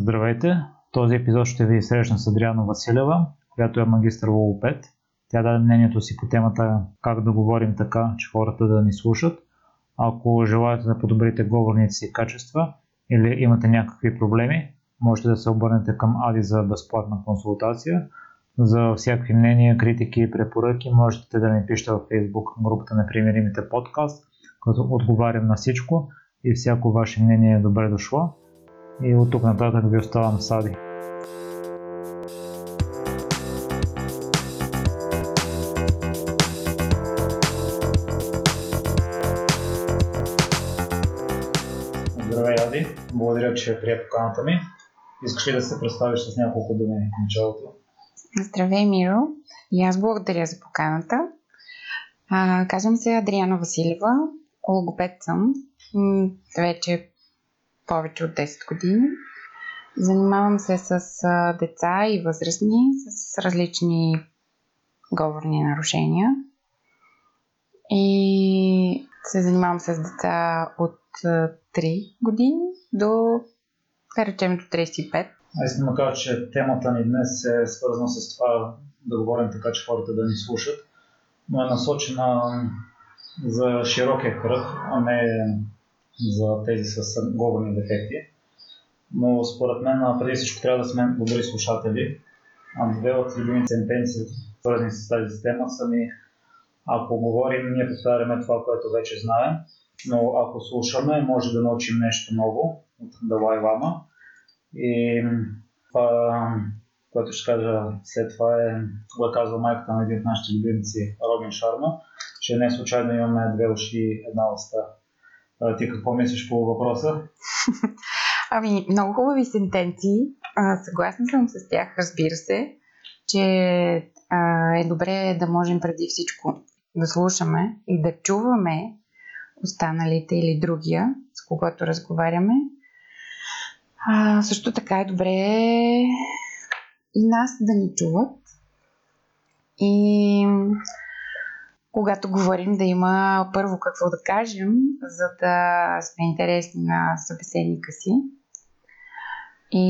Здравейте! В този епизод ще ви срещна с Адриана Василева, която е магистър логопед. Тя даде мнението си по темата как да говорим така, че хората да ни слушат. Ако желаете да подобрите говорните си качества или имате някакви проблеми, можете да се обърнете към Ади за безплатна консултация. За всякакви мнения, критики и препоръки можете да ми пишете в Facebook групата на Примеримите подкаст, като отговарям на всичко и всяко ваше мнение е добре дошло. И от тук нататък ви оставам с Ади. Здравей, Ади. Благодаря, че прие поканата ми. Искаш ли да се представиш с няколко думи в началото? Здравей, Миро. И аз благодаря за поканата. А, казвам се Адриана Василева. Логопед съм. Вече повече от 10 години. Занимавам се с деца и възрастни с различни говорни нарушения. И се занимавам с деца от 3 години до, да речем, до 35. Аз да кажа, че темата ни днес е свързана с това да говорим така, че хората да ни слушат, но е насочена за широкия кръг, а не за тези с говорни дефекти. Но според мен, преди всичко трябва да сме добри слушатели. А две от любимите сентенции, свързани с тази система, са ми ако говорим, ние повтаряме това, което вече знаем, но ако слушаме, може да научим нещо ново от Далай Лама. И това, което ще кажа след това е, го казва майката на един от нашите любимци, Робин Шарма, че не случайно имаме две уши и една уста. А, ти какво мислиш по въпроса? Ами, много хубави сентенции. Съгласна съм с тях, разбира се, че а, е добре да можем преди всичко да слушаме и да чуваме останалите или другия, с когото разговаряме. А, също така е добре и нас да ни чуват. И когато говорим, да има първо какво да кажем, за да сме интересни на събеседника си. И,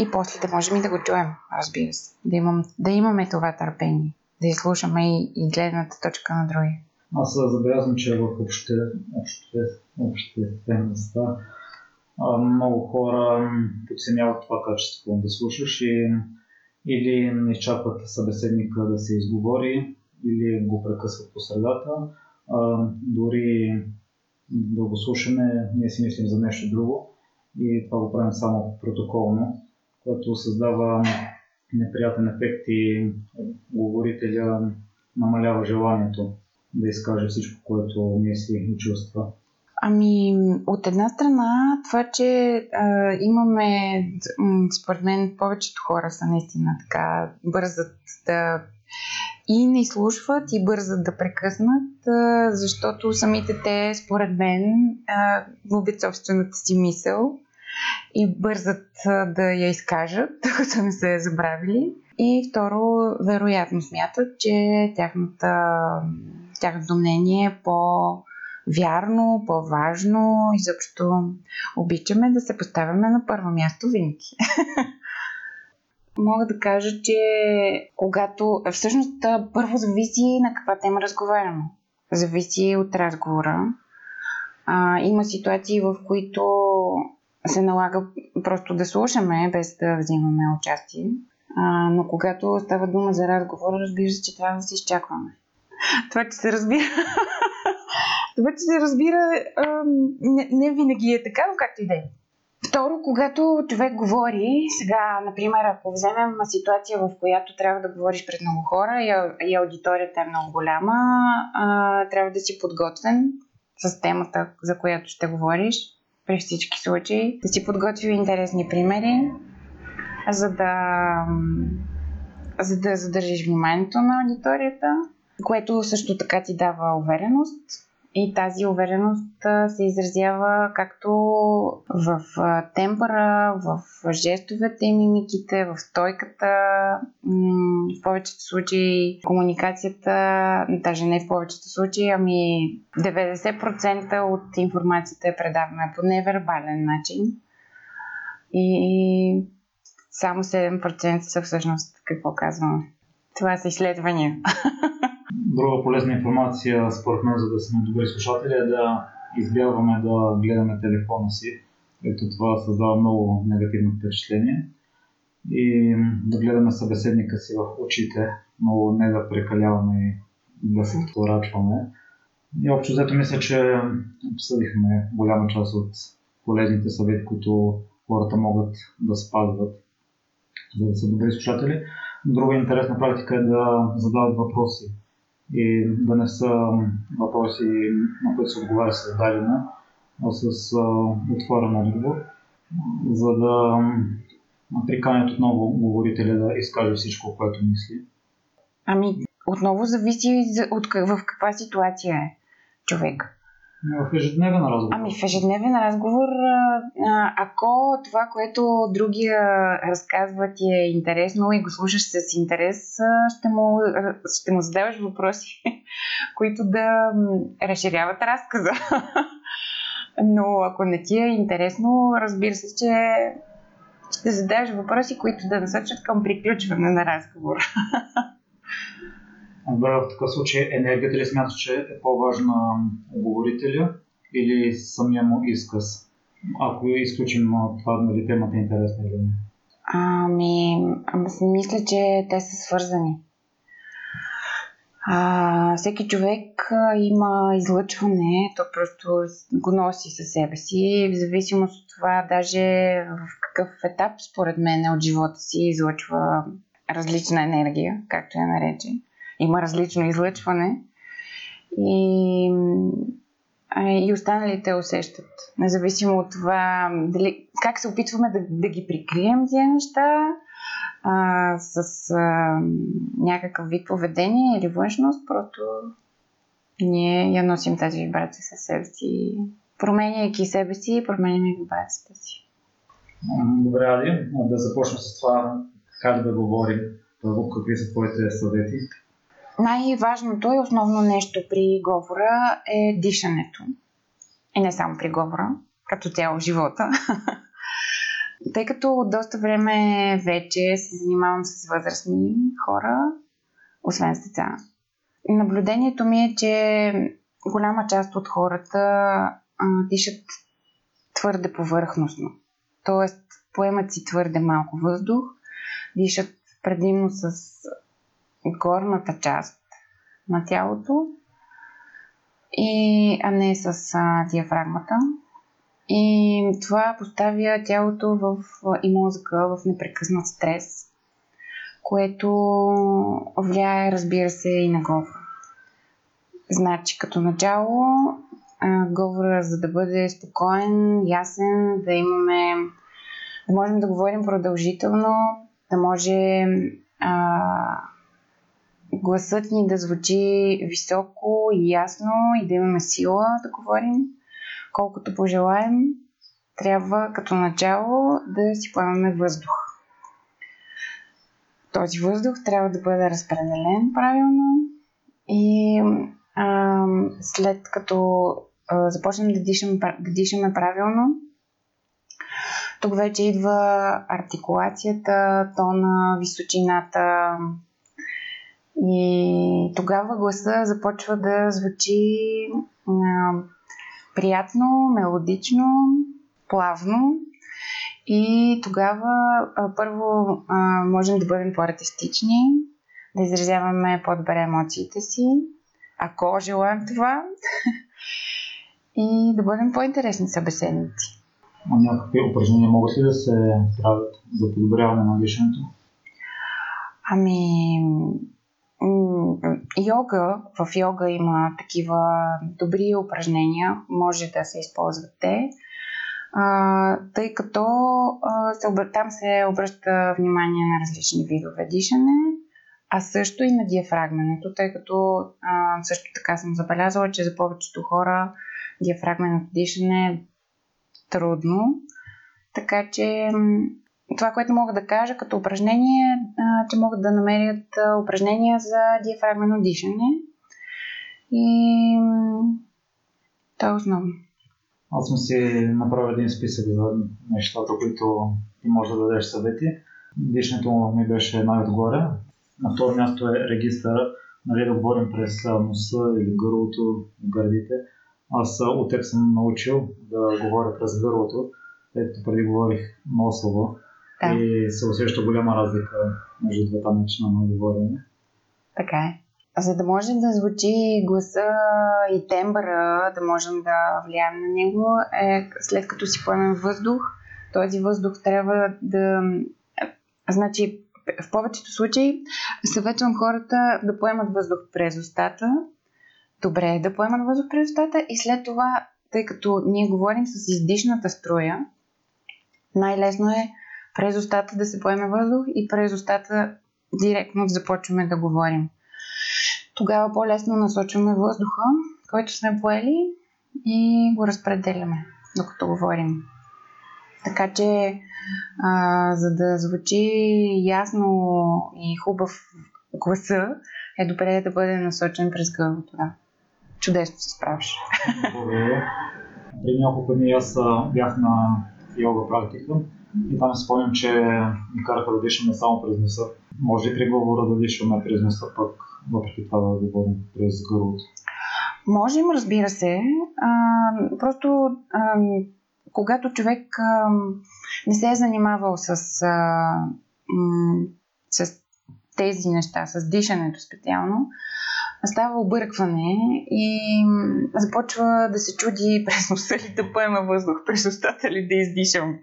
и после да можем и да го чуем, разбира се. Да, имам, да имаме това търпение, да изслушаме и, и гледната точка на други. Аз забелязвам, че в обще, обще, обществеността много хора подценяват това качество да слушаш и или не изчакват събеседника да се изговори, или го прекъсват по средата. А, дори да го слушаме, ние си мислим за нещо друго и това го правим само протоколно, което създава неприятен ефект и говорителя намалява желанието да изкаже всичко, което мисли и чувства. Ами, от една страна, това, че а, имаме, според мен, повечето хора са наистина така, бързат да и не изслушват и бързат да прекъснат, защото самите те, според мен, губят собствената си мисъл и бързат да я изкажат, докато не са я забравили. И второ, вероятно смятат, че тяхната, тяхното мнение е по-вярно, по-важно. Изобщо обичаме да се поставяме на първо място винаги. мога да кажа, че когато всъщност първо зависи на каква тема разговаряме. Зависи от разговора. А, има ситуации, в които се налага просто да слушаме, без да взимаме участие. А, но когато става дума за разговор, разбира се, че трябва да се изчакваме. Това, че се разбира. Това, че се разбира, не, не винаги е така, но както и да е. Второ, когато човек говори, сега, например, ако вземем ситуация, в която трябва да говориш пред много хора и, и аудиторията е много голяма, а, трябва да си подготвен с темата, за която ще говориш, при всички случаи, да си подготвил интересни примери, за да, за да задържиш вниманието на аудиторията, което също така ти дава увереност и тази увереност се изразява както в темпера, в жестовете и мимиките, в стойката, в повечето случаи комуникацията, даже не в повечето случаи, ами 90% от информацията е предавана по невербален начин. и само 7% са всъщност какво казваме. Това са изследвания. Друга полезна информация, според мен, за да сме добри слушатели, е да избягваме да гледаме телефона си. Ето това създава много негативно впечатление. И да гледаме събеседника си в очите, но не да прекаляваме и да се вторачваме. И общо взето мисля, че обсъдихме голяма част от полезните съвети, които хората могат да спазват, за да са добри слушатели. Друга интересна практика е да задават въпроси и да не са въпроси, на които се отговаря с дадена, а с отворен отговор, за да приканят отново говорителя да изкаже всичко, което мисли. Ами, отново зависи от в каква ситуация е човек. В ежедневен разговор. Ами в ежедневен разговор, ако това, което другия разказва ти е интересно и го слушаш с интерес, ще му, ще му задаваш въпроси, които да разширяват разказа. Но ако не ти е интересно, разбира се, че ще задаваш въпроси, които да насочат към приключване на разговора. Добре, в такъв случай енергията ли смяташ, че е по-важна говорителя или самия му изказ? Ако изключим това, нали темата е интересна или не? Ами, аз мисля, че те са свързани. А, всеки човек има излъчване, то просто го носи със себе си. В зависимост от това, даже в какъв етап, според мен, от живота си излъчва различна енергия, както я нарече има различно излъчване. И, и останалите усещат. Независимо от това дали, как се опитваме да, да ги прикрием тези неща а, с а, някакъв вид поведение или външност, просто ние я носим тази вибрация със себе си. Променяйки себе си, променяме вибрацията си. Добре, Ади, да започнем с това как да говорим. Първо, какви са твоите съвети? Най-важното и основно нещо при говора е дишането. И не само при говора, като цяло живота. Тъй като доста време вече се занимавам с възрастни хора, освен с деца. Наблюдението ми е, че голяма част от хората а, дишат твърде повърхностно. Тоест, поемат си твърде малко въздух, дишат предимно с горната част на тялото, и, а не с а, диафрагмата. И това поставя тялото в, и мозъка в непрекъснат стрес, което влияе, разбира се, и на говора. Значи, като начало, говора, за да бъде спокоен, ясен, да имаме, да можем да говорим продължително, да може а, гласът ни да звучи високо и ясно и да имаме сила да говорим, колкото пожелаем, трябва като начало да си поемаме въздух. Този въздух трябва да бъде разпределен правилно и а, след като а, започнем да дишаме, да дишаме правилно, тук вече идва артикулацията, тона, височината, и тогава гласа започва да звучи а, приятно, мелодично, плавно. И тогава а, първо а, можем да бъдем по-артистични, да изразяваме по-добре емоциите си, ако желаем това, и да бъдем по-интересни събеседници. А някакви упражнения могат ли да се правят за подобряване на дишането? Ами, йога, в йога има такива добри упражнения, може да се използват те, тъй като там се обръща внимание на различни видове дишане, а също и на диафрагменето, тъй като също така съм забелязала, че за повечето хора диафрагменото дишане е трудно, така че това, което мога да кажа като упражнение, че могат да намерят упражнения за диафрагмено дишане. И то е основно. Аз съм си направил един списък за нещата, които ти можеш да дадеш съвети. Дишането ми беше най-отгоре. На второ място е регистъра, нали, да говорим през носа или гърлото, гърдите. Аз от теб съм научил да говоря през гърлото, тъй като преди говорих носово да. и се усеща голяма разлика между двата начина на говорене. Така е. За да може да звучи гласа и тембъра, да можем да влияем на него, е след като си поемем въздух, този въздух трябва да... Значи, в повечето случаи съветвам хората да поемат въздух през устата. Добре е да поемат въздух през устата и след това, тъй като ние говорим с издишната струя, най-лесно е през устата да се поеме въздух и през устата директно започваме да говорим. Тогава по-лесно насочваме въздуха, който сме поели и го разпределяме, докато говорим. Така че, а, за да звучи ясно и хубав гласа, е добре да бъде насочен през гърлото. Да. Чудесно се справиш. Благодаря. Преди няколко дни аз бях на йога практика и там спомням, че ми караха да дишаме само през носа. Може ли при говора да дишаме през носа, пък въпреки това да говорим през гърлото? Можем, разбира се. А, просто а, когато човек а, не се е занимавал с, а, м- с тези неща, с дишането специално, става объркване и започва да се чуди през носа ли да поема въздух, през устата ли да издишам.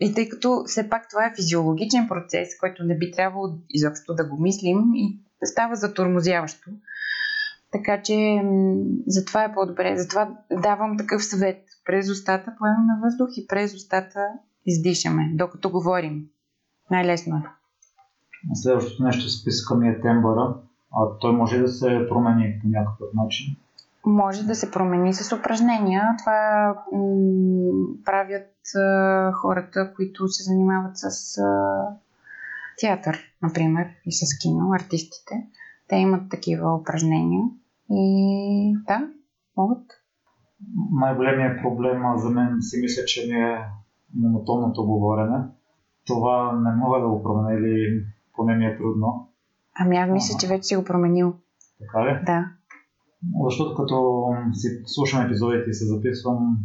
И тъй като все пак това е физиологичен процес, който не би трябвало изобщо да го мислим и става затормозяващо. Така че затова е по-добре. Затова давам такъв съвет. През устата поемаме въздух и през устата издишаме, докато говорим. Най-лесно е. Следващото нещо в списъка ми е тембъра. А той може да се промени по някакъв начин? Може да се промени с упражнения. Това м- правят а, хората, които се занимават с а, театър, например, и с кино, артистите. Те имат такива упражнения и да, могат. Най-големият проблем за мен си мисля, че не е монотонното говорене. Това не мога да го променя или поне ми е трудно. Ами аз мисля, че вече си го променил. Така ли? Да. Защото като си слушам епизодите и се записвам,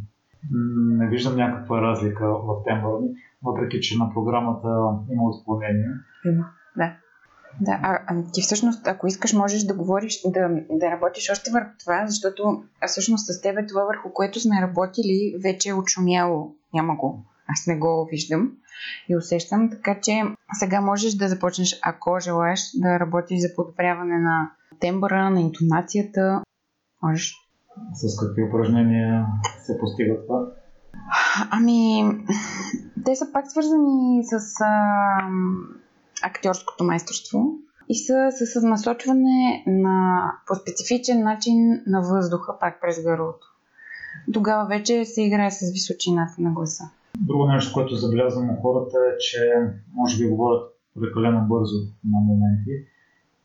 не виждам някаква разлика в тембъра въпреки че на програмата има отклонение. Да. Да, а, а ти всъщност, ако искаш, можеш да говориш, да, да работиш още върху това, защото а всъщност с тебе това върху което сме работили вече е отшумяло. Няма го. Аз не го виждам и усещам, така че сега можеш да започнеш, ако желаеш, да работиш за подобряване на тембъра, на интонацията. Можеш. С какви упражнения се постига това? Ами, те са пак свързани с а, актьорското майсторство и са с насочване на, по специфичен начин на въздуха, пак през гърлото. Тогава вече се играе с височината на гласа. Друго нещо, което забелязвам у хората е, че може би говорят прекалено бързо на моменти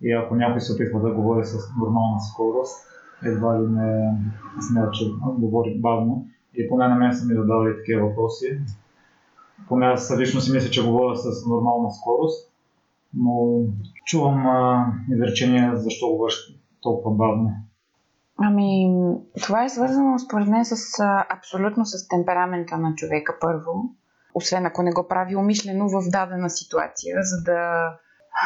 и ако някой се опитва да говори с нормална скорост, едва ли не смея, че говори бавно. И поне на мен са ми задавали такива въпроси. Поне аз лично си мисля, че говоря с нормална скорост, но чувам а, изречения защо говориш толкова бавно. Ами, това е свързано според мен с абсолютно с темперамента на човека първо, освен ако не го прави умишлено в дадена ситуация, за да,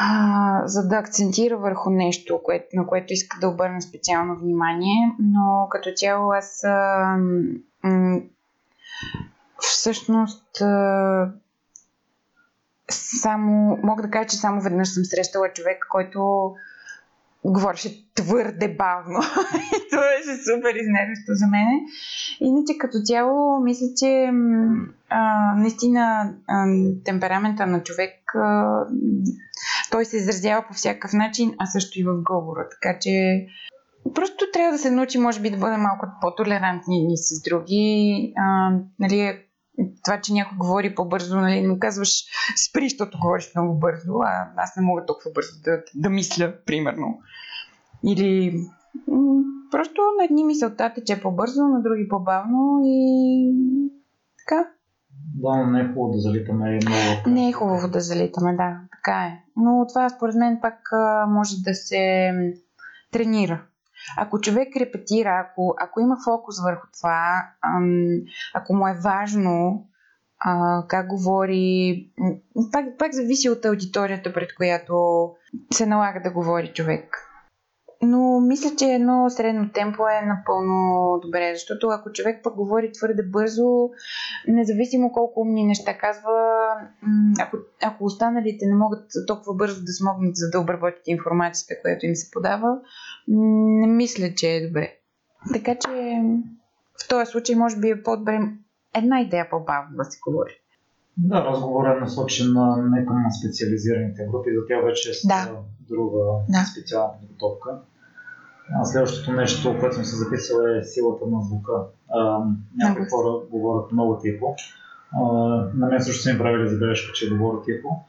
а, за да акцентира върху нещо, което, на което иска да обърне специално внимание, но като цяло аз а, м- всъщност а, само, мога да кажа, че само веднъж съм срещала човек, който говореше твърде бавно. И това беше супер изнервящо за мене. Иначе като цяло, мисля, че а, наистина а, темперамента на човек а, той се изразява по всякакъв начин, а също и в говора. Така че просто трябва да се научи, може би, да бъдем малко по-толерантни ни с други. А, нали, това, че някой говори по-бързо, нали, му казваш спри, защото говориш много бързо, а аз не мога толкова бързо да, да мисля, примерно. Или просто на едни мисълта тече по-бързо, на други по-бавно и така. Да, но не е хубаво да залитаме много. Не е хубаво да залитаме, да, така е. Но това според мен пак може да се тренира. Ако човек репетира, ако, ако има фокус върху това, ако му е важно как говори, пак, пак зависи от аудиторията, пред която се налага да говори човек. Но мисля, че едно средно темпо е напълно добре, защото ако човек пък говори твърде бързо, независимо колко умни неща казва, ако, ако останалите не могат толкова бързо да смогнат за да обработят информацията, която им се подава, не мисля, че е добре. Така че в този случай може би е по-добре една идея по-бавно да се говори. Да, разговорът е насочен не към специализираните групи, за тя вече е да. друга да. специална подготовка. А следващото нещо, което съм се записал е силата на звука. А, някои хора говорят много тихо. А, на мен също са ми правили забележка, че говоря тихо,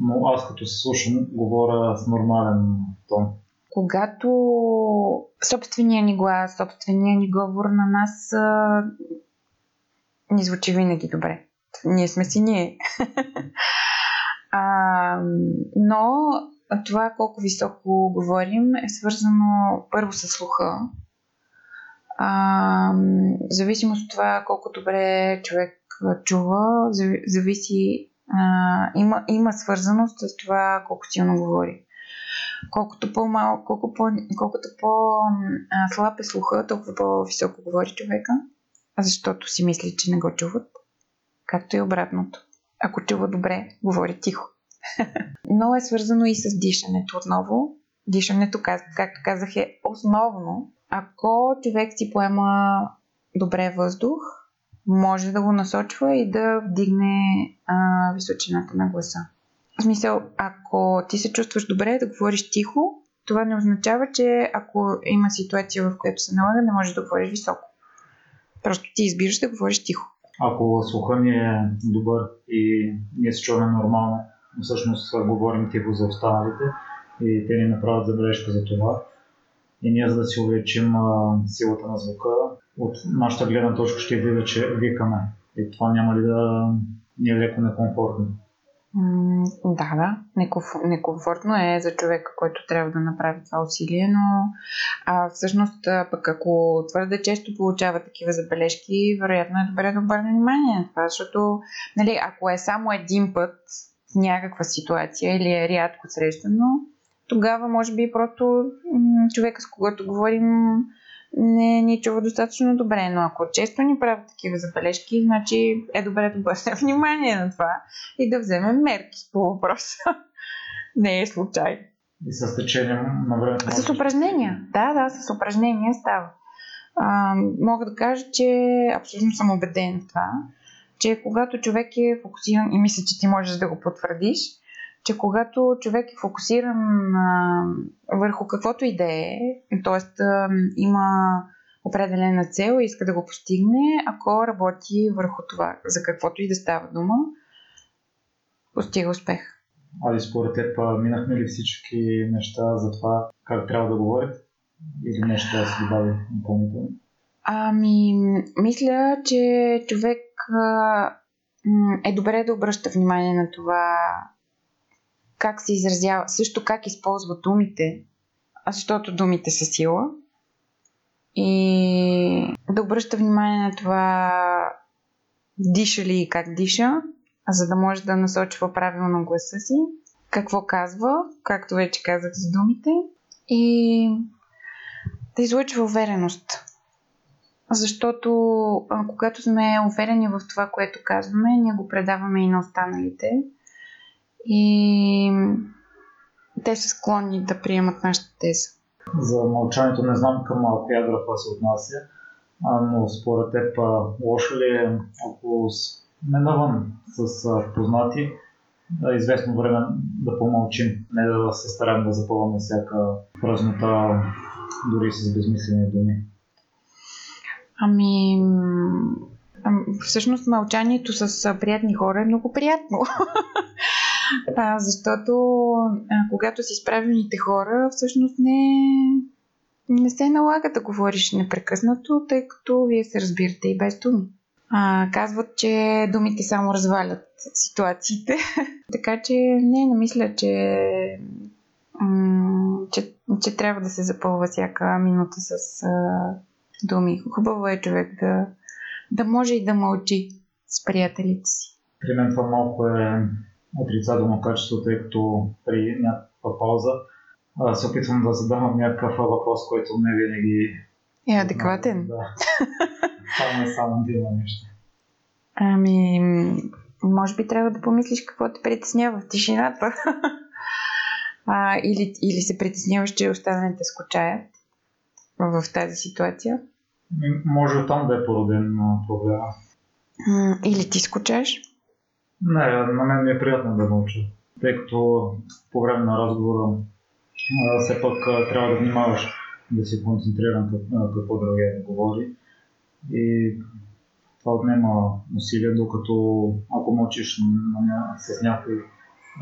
но аз като се слушам, говоря с нормален тон. Когато собствения ни глас, собствения ни говор на нас а, ни звучи винаги добре. Ние сме си ние. а, но това колко високо говорим е свързано първо с слуха. А, зависимост от това колко добре човек чува, зависи, а, има, има свързаност с това колко силно говори. Колкото по-малко, колко по, колкото по-слаб е слуха, толкова по-високо говори човека, защото си мисли, че не го чуват. Както и обратното. Ако чува добре, говори тихо. Но е свързано и с дишането отново. Дишането, както казах, е основно. Ако човек си поема добре въздух, може да го насочва и да вдигне а, височината на гласа. В смисъл, ако ти се чувстваш добре да говориш тихо, това не означава, че ако има ситуация, в която се налага, не можеш да говориш високо. Просто ти избираш да говориш тихо. Ако слуха ни е добър и ние се чуваме нормално, всъщност говорим тихо за останалите и те ни направят забележка за това. И ние, за да си увеличим силата на звука, от нашата гледна точка ще излиза, че викаме. И това няма ли да ни е леко некомфортно? Да, да. Некомфортно е за човека, който трябва да направи това усилие, но а, всъщност пък ако твърде често получава такива забележки, вероятно е добре да обърне внимание на това, защото нали, ако е само един път в някаква ситуация или е рядко срещано, тогава може би просто човека с когото говорим не ни чува достатъчно добре, но ако често ни правят такива забележки, значи е добре да обърнем внимание на това и да вземем мерки по въпроса. не е случайно. И с течение на времето. С упражнения. Да, да, с упражнения става. А, мога да кажа, че абсолютно съм убеден в това, че когато човек е фокусиран, и мисля, че ти можеш да го потвърдиш, че когато човек е фокусиран а, върху каквото и да е, т.е. има определена цел и иска да го постигне, ако работи върху това, за каквото и да става дума, постига успех. Али според теб минахме ли всички неща за това как трябва да говорят? Или нещо да се добави допълнително? Ами, мисля, че човек а, е добре да обръща внимание на това как се изразява, също как използва думите, защото думите са сила. И да обръща внимание на това диша ли и как диша, за да може да насочва правилно гласа си, какво казва, както вече казах за думите, и да излъчва увереност. Защото когато сме уверени в това, което казваме, ние го предаваме и на останалите и те са склонни да приемат нашата теза. За мълчанието не знам към коя графа се отнася, но според теб лошо ли е, ако не навън с познати, известно време да помълчим, не да се стараем да запълваме всяка празнота, дори с безмислени думи? Ами, всъщност мълчанието с приятни хора е много приятно. а, защото а, когато си с правилните хора, всъщност не, не се налага да говориш непрекъснато, тъй като вие се разбирате и без думи. А, казват, че думите само развалят ситуациите. така че не, не мисля, че, м- че, че трябва да се запълва всяка минута с а, думи. Хубаво е човек да, да може и да мълчи с приятелите си. При мен това малко е отрицателно качество, тъй като при някаква пауза се опитвам да задавам някакъв въпрос, който не винаги е адекватен. Да. Само е само да има нещо. Ами, може би трябва да помислиш какво те притеснява. Тишината. а, или, или се притесняваш, че останалите скучаят в тази ситуация. Може оттам да е породен проблема. Или ти скучаш? Не, на мен ми е приятно да мълча, тъй като по време на разговора все пак трябва да внимаваш да си концентриран какво другия говори. И това отнема усилия, докато ако мълчиш с някой,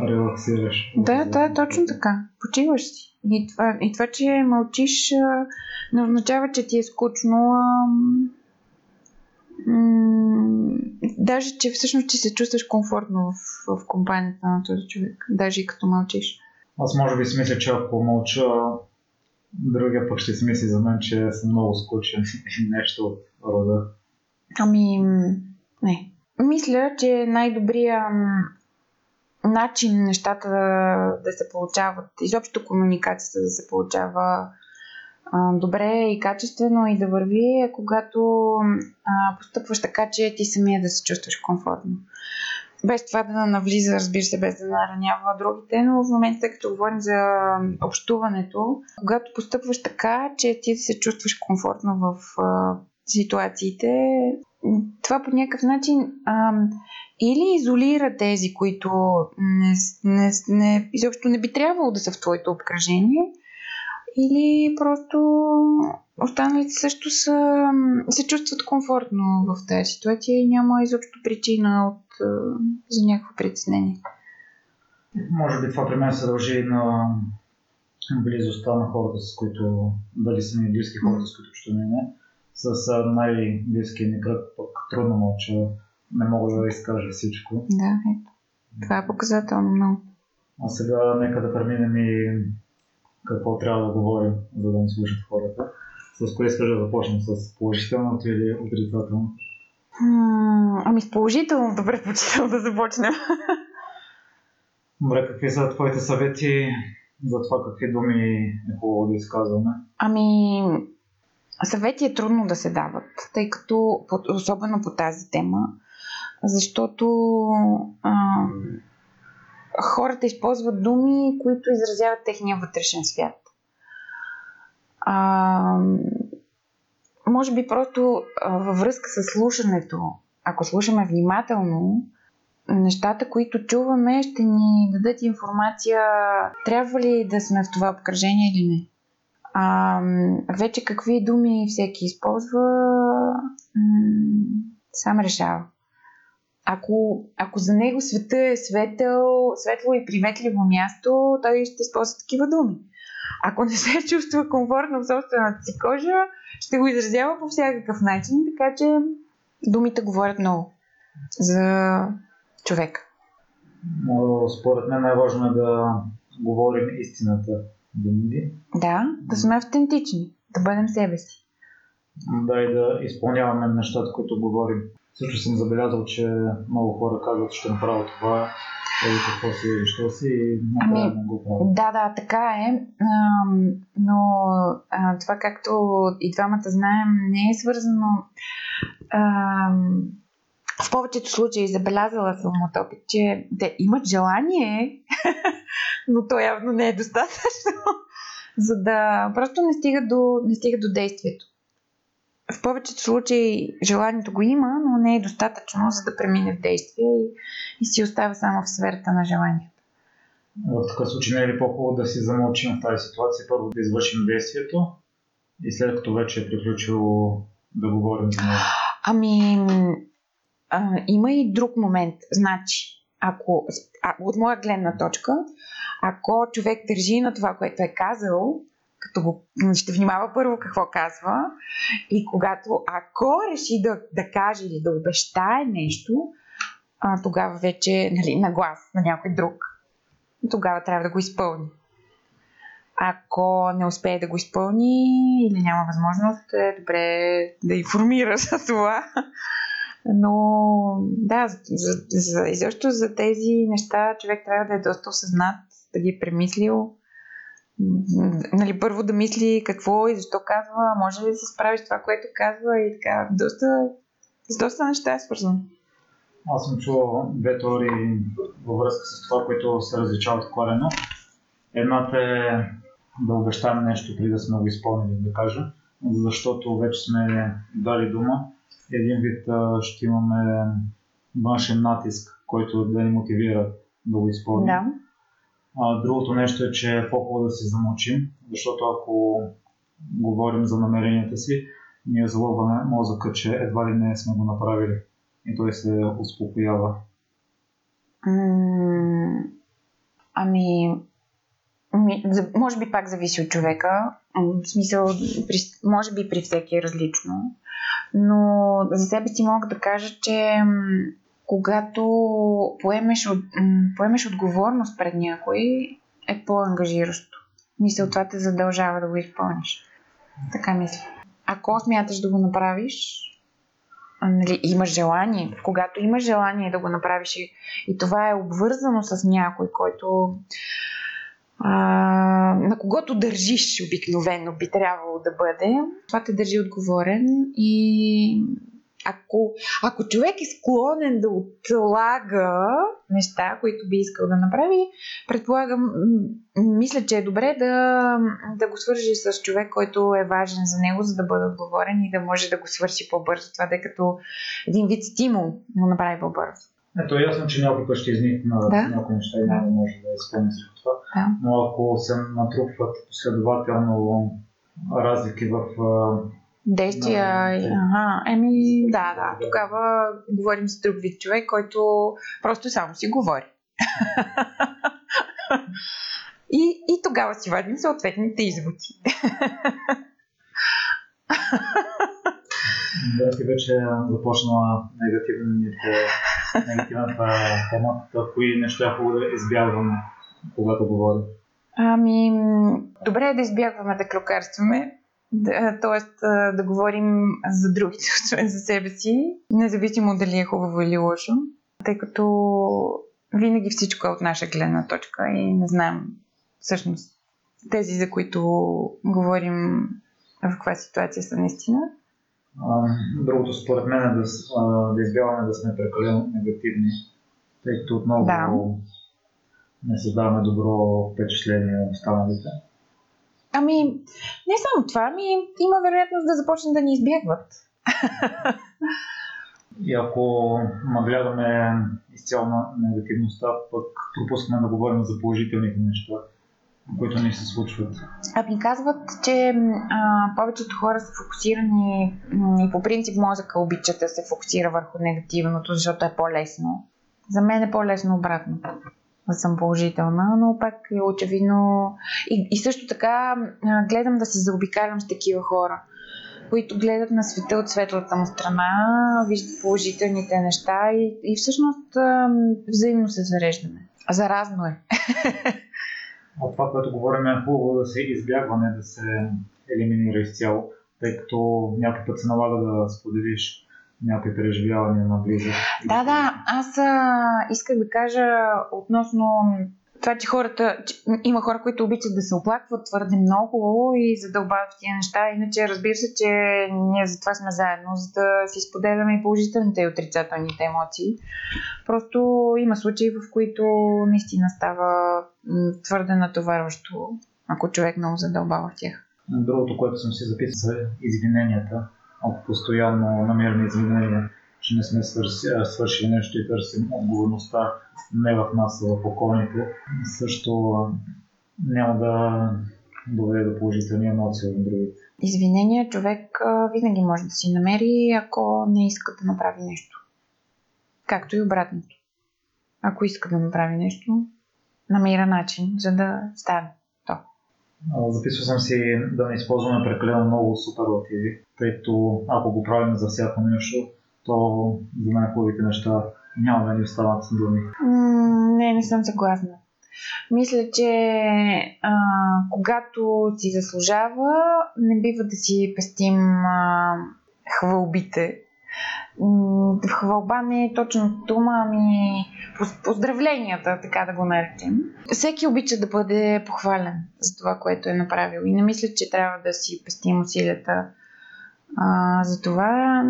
релаксираш. Да, да, точно така. Почиваш си. И това, и това че мълчиш, не означава, че ти е скучно. А, м- даже, че всъщност, че се чувстваш комфортно в, в компанията на този човек. Даже и като мълчиш. Аз може би си мисля, че ако мълча, другия пък ще си мисли за мен, че съм много скучен и нещо от рода. Ами, не. Мисля, че най-добрият начин нещата да, да се получават, изобщо комуникацията да се получава добре и качествено и да върви, е когато а, постъпваш така, че ти самия да се чувстваш комфортно. Без това да навлиза, разбира се, без да наранява другите, но в момента, като говорим за общуването, когато постъпваш така, че ти се чувстваш комфортно в а, ситуациите, това по някакъв начин а, или изолира тези, които не, не, не, изобщо не би трябвало да са в твоето обкръжение, или просто останалите също са, се чувстват комфортно в тази ситуация и няма изобщо причина от, за някакво притеснение. Може би това при мен се дължи на близостта на хората, с които, дали са ми близки хората, с които ще не, с най-близкия ми кръг пък трудно мълча, не мога да изкажа всичко. Да, ето. Това е показателно много. А сега нека да преминем и какво трябва да говорим, за да ни слушат хората. С кое искаш да започнем? С положителното или отрицателното? ами с положителното предпочитам да започнем. Добре, какви са твоите съвети за това какви думи е хубаво да изказваме? Ами, съвети е трудно да се дават, тъй като, особено по тази тема, защото ам, хората използват думи, които изразяват техния вътрешен свят. А, може би просто а, във връзка с слушането, ако слушаме внимателно, нещата, които чуваме, ще ни дадат информация трябва ли да сме в това обкръжение или не. А, вече какви думи всеки използва, м- сам решава. Ако, ако за него света е светъл, светло и приветливо място, той ще използва такива думи. Ако не се чувства комфортно в собствената си кожа, ще го изразява по всякакъв начин, така че думите говорят много за човек. Но според мен най-важно е да говорим истината винаги. Да, да сме автентични, да бъдем себе си. Да, и да изпълняваме нещата, които говорим. Също съм забелязал, че много хора казват, ще направя това, или какво си, що си, и ами, не го правят. Да, да, така е. Но това, както и двамата знаем, не е свързано. В повечето случаи забелязала съм от опит, че те имат желание, но то явно не е достатъчно, за да просто не стига до, не стига до действието в повечето случаи желанието го има, но не е достатъчно, за да премине в действие и, и си остава само в сферата на желанието. В такъв случай не е ли по-хубаво да си замълчим в тази ситуация, първо да извършим действието и след като вече е приключило да говорим за него? Ами, а, има и друг момент. Значи, ако, а, от моя гледна точка, ако човек държи на това, което е казал, като го, ще внимава първо какво казва и когато, ако реши да, да каже или да обещае нещо, а, тогава вече нали, на глас на някой друг, тогава трябва да го изпълни. Ако не успее да го изпълни или няма възможност, е добре да информира за това. Но да, за, за, изобщо за тези неща човек трябва да е доста осъзнат, да ги е премислил. Нали, първо да мисли какво и защо казва, може ли да се справи с това, което казва и така. Доста, с доста неща е свързано. Аз съм чувал две теории във връзка с това, което се различават корено. Едната е да обещаем нещо преди да сме го изпълнили, да кажа, защото вече сме дали дума. Един вид ще имаме външен натиск, който да ни мотивира да го изпълним. Да. А, другото нещо е, че е по-хубаво да се замълчим, защото ако говорим за намеренията си, ние залъгваме мозъка, че едва ли не сме го направили и той се успокоява. ами, може би пак зависи от човека. В смисъл, може би при всеки е различно. Но за себе си мога да кажа, че когато поемеш, поемеш отговорност пред някой, е по-ангажиращо. Мисля, това те задължава да го изпълниш. Така мисля. Ако смяташ да го направиш, нали, имаш желание, когато имаш желание да го направиш и, и това е обвързано с някой, който а, на когото държиш обикновено би трябвало да бъде, това те държи отговорен и ако, ако човек е склонен да отлага неща, които би искал да направи, предполагам, мисля, че е добре да, да го свържи с човек, който е важен за него, за да бъде отговорен и да може да го свърши по-бързо. Това да е като един вид стимул да го направи по-бързо. Ето, ясно, че някой път ще изникнат да? някои неща и да. може да изпълни всичко това. Да. Но ако се натрупват последователно разлики в действия. Да, ага, еми, да, да. Тогава говорим с друг вид човек, който просто само си говори. и, и тогава си вадим съответните изводи. Да, ти вече започнала негативната тема. Кои неща е хубаво да избягваме, когато говорим? Ами, добре е да избягваме да крокарстваме, да, тоест да говорим за другите, освен за себе си, независимо дали е хубаво или лошо, тъй като винаги всичко е от наша гледна точка и не знаем всъщност тези, за които говорим в каква ситуация са наистина. Другото според мен е да, да избягваме да сме прекалено негативни, тъй като отново да. не създаваме добро впечатление на останалите. Ами, не само това, ами има вероятност да започнат да ни избягват. И ако нагледаме изцяло на негативността, пък пропускаме да говорим за положителните неща, които ни се случват. Ами казват, че а, повечето хора са фокусирани и по принцип мозъка обича да се фокусира върху негативното, защото е по-лесно. За мен е по-лесно обратно съм положителна, но пак е очевидно. И, и също така гледам да се заобикалям с такива хора, които гледат на света от светлата му страна, виждат положителните неща и, и всъщност взаимно се зареждаме. Заразно е. А това, което говорим е хубаво да се избягва, не да се елиминира изцяло, тъй като някой път се налага да споделиш някои преживявания на близо. Да, да. Аз а, исках да кажа относно това, че хората, че има хора, които обичат да се оплакват твърде много и задълбават тия неща. Иначе разбира се, че ние за това сме заедно, за да си споделяме и положителните и отрицателните емоции. Просто има случаи, в които наистина става твърде натоварващо, ако човек много задълбава в тях. Другото, което съм си записал е извиненията ако постоянно намираме извинения, че не сме свършили, нещо и търсим отговорността не в нас, а в околните, също няма да доведе до положителни емоции от другите. Извинения човек винаги може да си намери, ако не иска да направи нещо. Както и обратното. Ако иска да направи нещо, намира начин, за да стане. Записвал съм си да не използваме прекалено много суперлативи, тъй като ако го правим за всяко нещо, то за най-хубавите неща няма да ни остават думи. не, не съм съгласна. Мисля, че а, когато си заслужава, не бива да си пестим а, хвалбите. Хвалба не е точно дума, ами поздравленията, така да го наречем. Всеки обича да бъде похвален за това, което е направил. И не мисля, че трябва да си пестим усилията а, за това.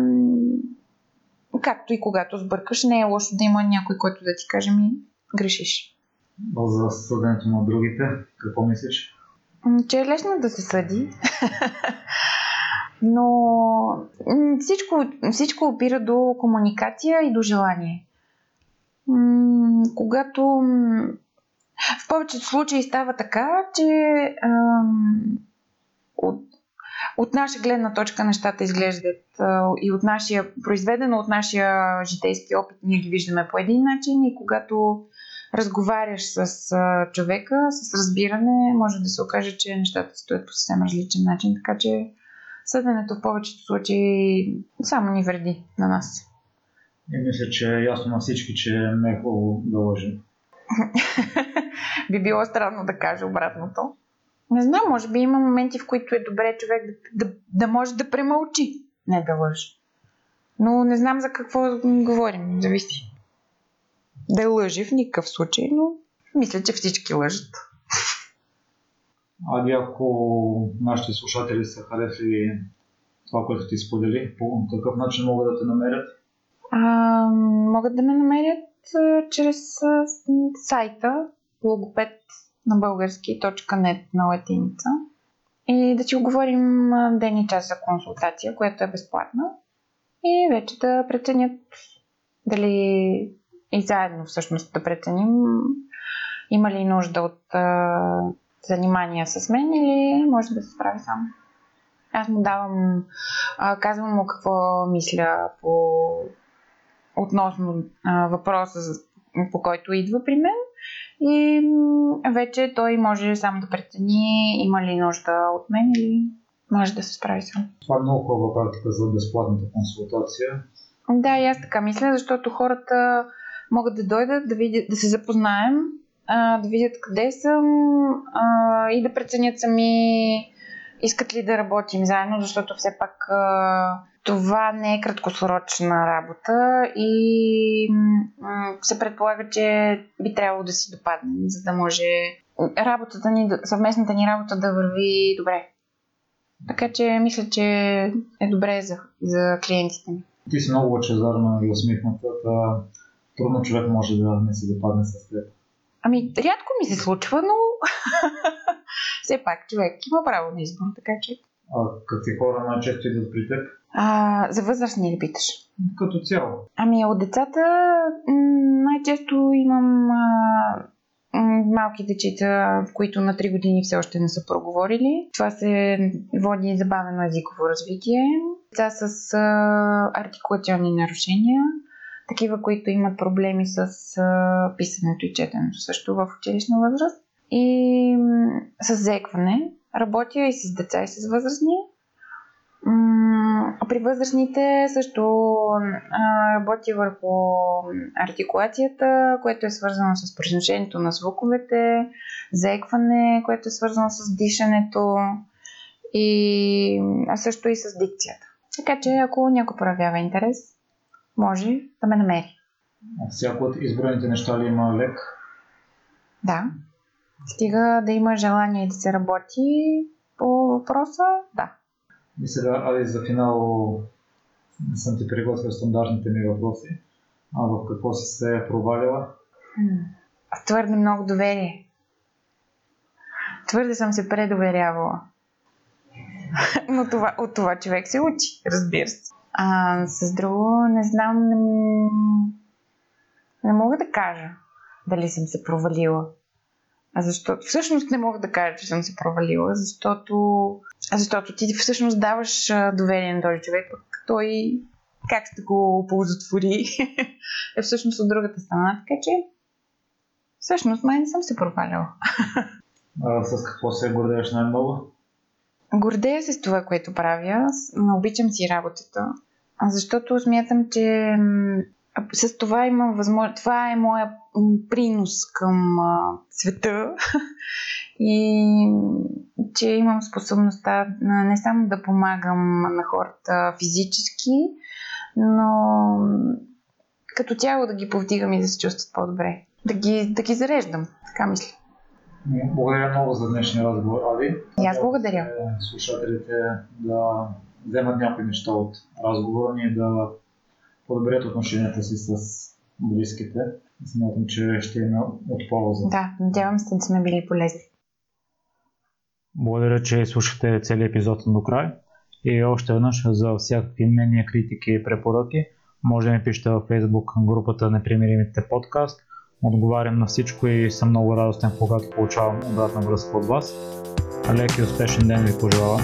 Както и когато сбъркаш, не е лошо да има някой, който да ти каже ми грешиш. За съденето на другите, какво мислиш? Че е лесно да се съди. Но всичко, всичко опира до комуникация и до желание. Когато в повечето случаи става така, че от, от наша гледна точка нещата изглеждат и от нашия, произведено от нашия житейски опит, ние ги виждаме по един начин и когато разговаряш с човека, с разбиране, може да се окаже, че нещата стоят по съвсем различен начин, така че съденето в повечето случаи само ни вреди на нас. И мисля, че е ясно на всички, че не е хубаво да лъжим. би било странно да каже обратното. Не знам, може би има моменти, в които е добре човек да, да, да може да премълчи, не да лъжи. Но не знам за какво говорим, зависи. Да лъжи в никакъв случай, но мисля, че всички лъжат. Ади, ако нашите слушатели са харесали това, което ти сподели, по какъв начин могат да те намерят? А, могат да ме намерят чрез сайта логопед на български .net на латиница и да си оговорим ден и час за консултация, която е безплатна и вече да преценят дали и заедно всъщност да преценим има ли нужда от занимания с мен или може да се справи сам. Аз му давам, казвам му какво мисля по относно въпроса, по който идва при мен и вече той може сам да прецени има ли нужда от мен или може да се справи сам. Това е много хубава практика за безплатната консултация. Да, и аз така мисля, защото хората могат да дойдат, да, видят, да се запознаем, а, да видят къде съм а, и да преценят сами искат ли да работим заедно, защото все пак а, това не е краткосрочна работа и м- се предполага, че би трябвало да си допаднем, за да може работата ни, съвместната ни работа да върви добре. Така че мисля, че е добре за, за клиентите ни. Ти си много лъчезарна и усмихната, трудно човек може да не се допадне с теб. Ами, рядко ми се случва, но все пак човек има право на избор, така че. А какви хора най-често идват при теб? А, за възрастни ли питаш? Като цяло. Ами от децата най-често имам а, малки дечица, в които на 3 години все още не са проговорили. Това се води забавено езиково развитие. Деца с а, артикулационни нарушения, такива, които имат проблеми с писането и четенето също в училищна възраст. И с зекване. Работя и с деца и с възрастни. При възрастните също работя върху артикулацията, което е свързано с произношението на звуковете, зекване, което е свързано с дишането и а също и с дикцията. Така че ако някой проявява интерес, може да ме намери. Всяко от изброените неща ли има лек? Да. Стига да има желание да се работи по въпроса, да. И сега, али за финал не съм ти приготвил стандартните ми въпроси. А в какво си се провалила? Твърде много доверие. Твърде съм се предоверявала. Но това, от това човек се учи, разбира се. А с друго не знам, не, не мога да кажа дали съм се провалила. А защото всъщност не мога да кажа, че съм се провалила, защото, защото ти всъщност даваш доверие на този човек, пък той как ще го ползотвори е всъщност от другата страна. Така че всъщност май не съм се провалила. А, с какво се гордееш най-много? Гордея се с това, което правя. Обичам си работата. Защото смятам, че с това има възможност. Това е моя принос към а, света. и че имам способността не само да помагам на хората физически, но като цяло да ги повдигам и да се чувстват по-добре. Да ги, да ги зареждам, така мисля. Благодаря много за днешния разговор, Ави. И аз благодаря. Слушателите да вземат някои неща от разговора ни да подобрят отношенията си с близките. Смятам, че ще има от полза. Да, надявам се да сме били полезни. Благодаря, че слушате целият епизод до край. И още веднъж за всякакви мнения, критики и препоръки може да ми пишете във Facebook групата Непримиримите подкаст. Отговарям на всичко и съм много радостен, когато получавам обратна връзка от вас. Лек и успешен ден ви пожелавам!